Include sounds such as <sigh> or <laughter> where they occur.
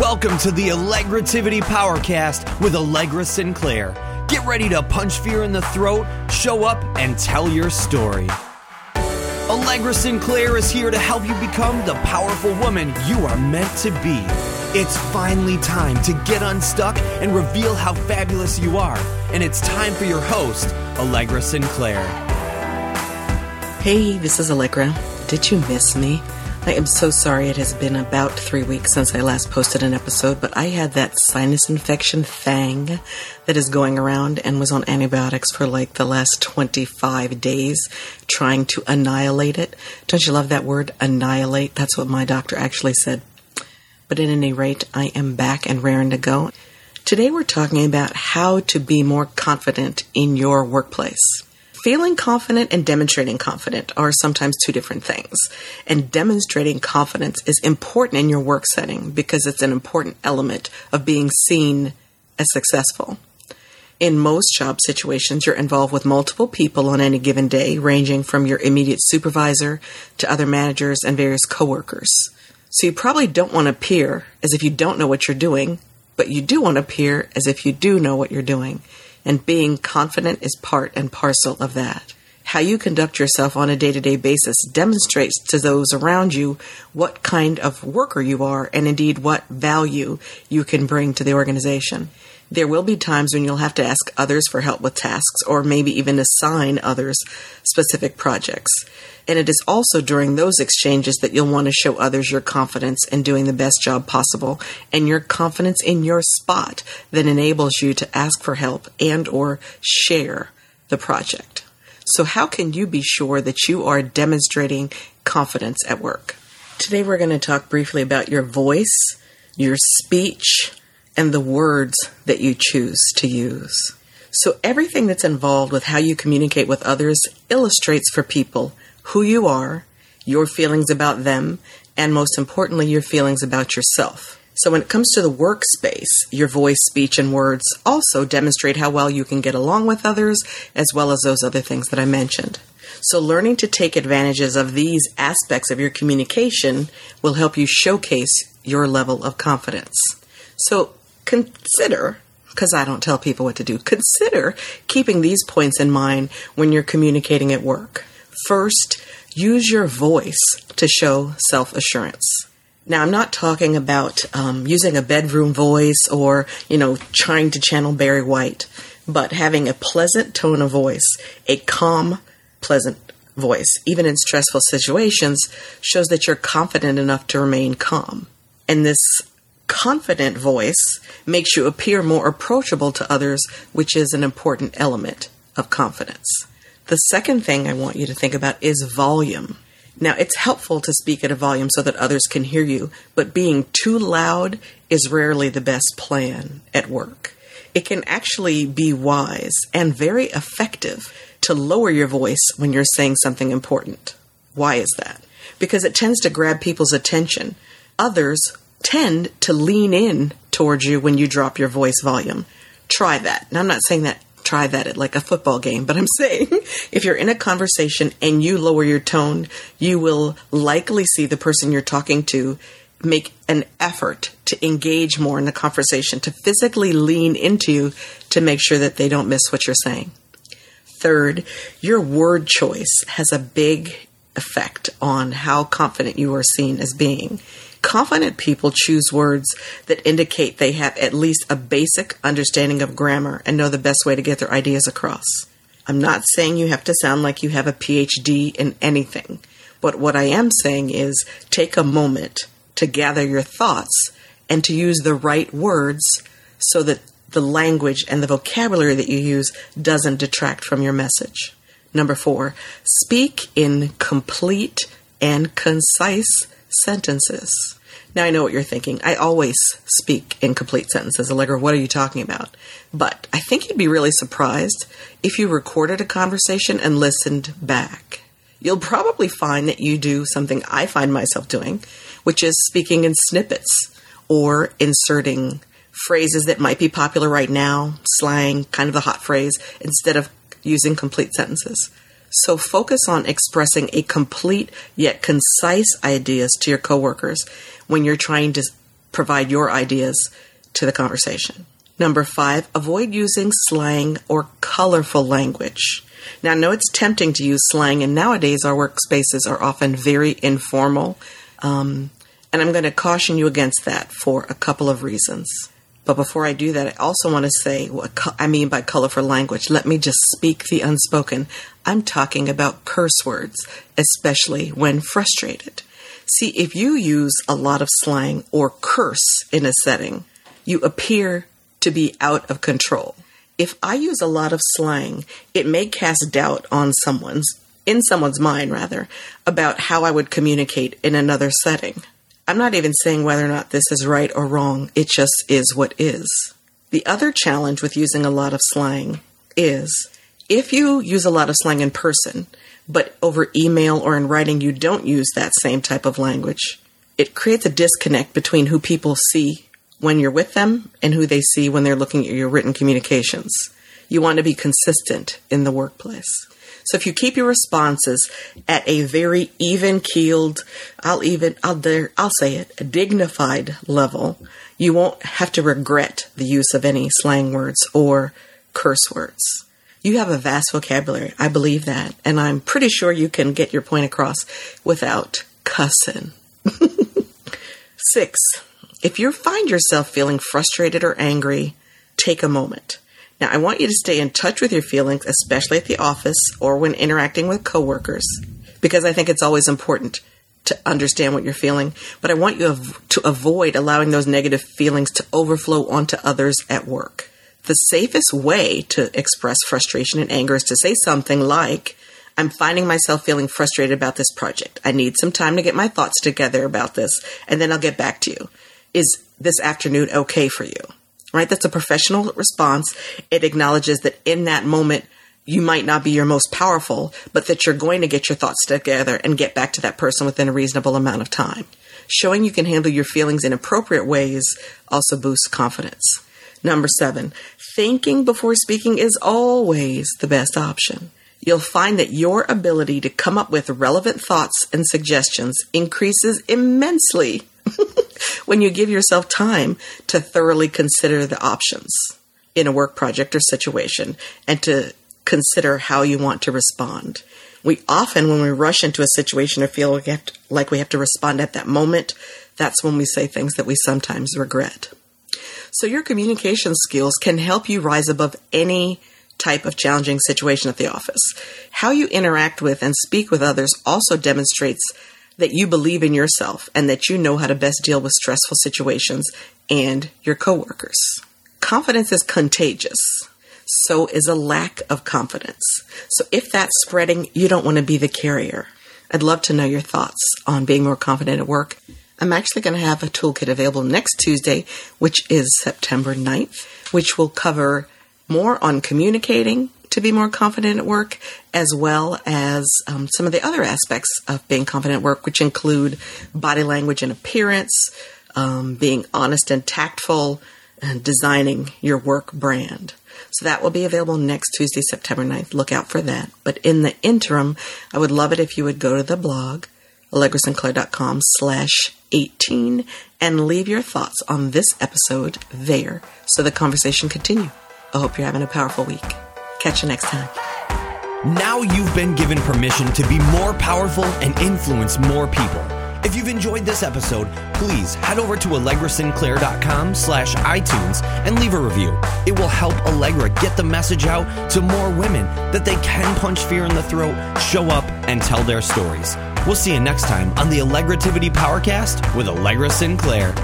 Welcome to the Allegrativity Powercast with Allegra Sinclair. Get ready to punch fear in the throat, show up, and tell your story. Allegra Sinclair is here to help you become the powerful woman you are meant to be. It's finally time to get unstuck and reveal how fabulous you are. And it's time for your host, Allegra Sinclair. Hey, this is Allegra. Did you miss me? I am so sorry it has been about three weeks since I last posted an episode, but I had that sinus infection thing that is going around and was on antibiotics for like the last 25 days trying to annihilate it. Don't you love that word, annihilate? That's what my doctor actually said. But at any rate, I am back and raring to go. Today we're talking about how to be more confident in your workplace. Feeling confident and demonstrating confident are sometimes two different things. And demonstrating confidence is important in your work setting because it's an important element of being seen as successful. In most job situations, you're involved with multiple people on any given day, ranging from your immediate supervisor to other managers and various coworkers. So you probably don't want to appear as if you don't know what you're doing, but you do want to appear as if you do know what you're doing and being confident is part and parcel of that. How you conduct yourself on a day to day basis demonstrates to those around you what kind of worker you are and indeed what value you can bring to the organization. There will be times when you'll have to ask others for help with tasks or maybe even assign others specific projects. And it is also during those exchanges that you'll want to show others your confidence in doing the best job possible and your confidence in your spot that enables you to ask for help and or share the project. So how can you be sure that you are demonstrating confidence at work? Today we're going to talk briefly about your voice, your speech, and the words that you choose to use. So everything that's involved with how you communicate with others illustrates for people who you are, your feelings about them, and most importantly, your feelings about yourself. So, when it comes to the workspace, your voice, speech, and words also demonstrate how well you can get along with others, as well as those other things that I mentioned. So, learning to take advantages of these aspects of your communication will help you showcase your level of confidence. So, consider because I don't tell people what to do. Consider keeping these points in mind when you're communicating at work. First, use your voice to show self assurance. Now, I'm not talking about um, using a bedroom voice or, you know, trying to channel Barry White, but having a pleasant tone of voice, a calm, pleasant voice, even in stressful situations, shows that you're confident enough to remain calm. And this confident voice makes you appear more approachable to others, which is an important element of confidence. The second thing I want you to think about is volume. Now, it's helpful to speak at a volume so that others can hear you, but being too loud is rarely the best plan at work. It can actually be wise and very effective to lower your voice when you're saying something important. Why is that? Because it tends to grab people's attention. Others tend to lean in towards you when you drop your voice volume. Try that. Now, I'm not saying that try that at like a football game, but I'm <laughs> saying if you're in a conversation and you lower your tone, you will likely see the person you're talking to make an effort to engage more in the conversation, to physically lean into you to make sure that they don't miss what you're saying. Third, your word choice has a big effect on how confident you are seen as being. Confident people choose words that indicate they have at least a basic understanding of grammar and know the best way to get their ideas across. I'm not saying you have to sound like you have a PhD in anything, but what I am saying is take a moment to gather your thoughts and to use the right words so that the language and the vocabulary that you use doesn't detract from your message. Number four, speak in complete and concise sentences. Now I know what you're thinking. I always speak in complete sentences. Allegra, what are you talking about? But I think you'd be really surprised if you recorded a conversation and listened back. You'll probably find that you do something I find myself doing, which is speaking in snippets or inserting phrases that might be popular right now, slang, kind of the hot phrase, instead of using complete sentences. So focus on expressing a complete yet concise ideas to your coworkers when you're trying to provide your ideas to the conversation. Number five, avoid using slang or colorful language. Now, I know it's tempting to use slang, and nowadays our workspaces are often very informal. Um, and I'm going to caution you against that for a couple of reasons. But before I do that, I also want to say what I mean by colorful language. Let me just speak the unspoken. I'm talking about curse words, especially when frustrated. See, if you use a lot of slang or curse in a setting, you appear to be out of control. If I use a lot of slang, it may cast doubt on someone's, in someone's mind rather, about how I would communicate in another setting. I'm not even saying whether or not this is right or wrong, it just is what is. The other challenge with using a lot of slang is if you use a lot of slang in person, but over email or in writing you don't use that same type of language, it creates a disconnect between who people see when you're with them and who they see when they're looking at your written communications. You want to be consistent in the workplace. So if you keep your responses at a very even keeled, I'll even, I'll dare, I'll say it, a dignified level, you won't have to regret the use of any slang words or curse words. You have a vast vocabulary. I believe that. And I'm pretty sure you can get your point across without cussing. <laughs> Six, if you find yourself feeling frustrated or angry, take a moment. Now, I want you to stay in touch with your feelings, especially at the office or when interacting with coworkers, because I think it's always important to understand what you're feeling. But I want you to avoid allowing those negative feelings to overflow onto others at work. The safest way to express frustration and anger is to say something like, I'm finding myself feeling frustrated about this project. I need some time to get my thoughts together about this, and then I'll get back to you. Is this afternoon okay for you? Right? That's a professional response. It acknowledges that in that moment, you might not be your most powerful, but that you're going to get your thoughts together and get back to that person within a reasonable amount of time. Showing you can handle your feelings in appropriate ways also boosts confidence. Number seven, thinking before speaking is always the best option. You'll find that your ability to come up with relevant thoughts and suggestions increases immensely <laughs> when you give yourself time to thoroughly consider the options in a work project or situation and to consider how you want to respond. We often, when we rush into a situation or feel like we, to, like we have to respond at that moment, that's when we say things that we sometimes regret. So, your communication skills can help you rise above any type of challenging situation at the office. How you interact with and speak with others also demonstrates that you believe in yourself and that you know how to best deal with stressful situations and your coworkers. Confidence is contagious. So is a lack of confidence. So if that's spreading, you don't want to be the carrier. I'd love to know your thoughts on being more confident at work. I'm actually going to have a toolkit available next Tuesday, which is September 9th, which will cover more on communicating, to be more confident at work, as well as um, some of the other aspects of being confident at work, which include body language and appearance, um, being honest and tactful, and designing your work brand. So that will be available next Tuesday, September 9th. Look out for that. But in the interim, I would love it if you would go to the blog, allegrasinclair.com slash 18 and leave your thoughts on this episode there so the conversation continue. I hope you're having a powerful week. Catch you next time. Now you've been given permission to be more powerful and influence more people. If you've enjoyed this episode, please head over to allegrasinclair.com slash iTunes and leave a review. It will help Allegra get the message out to more women that they can punch fear in the throat, show up, and tell their stories. We'll see you next time on the Allegrativity Powercast with Allegra Sinclair.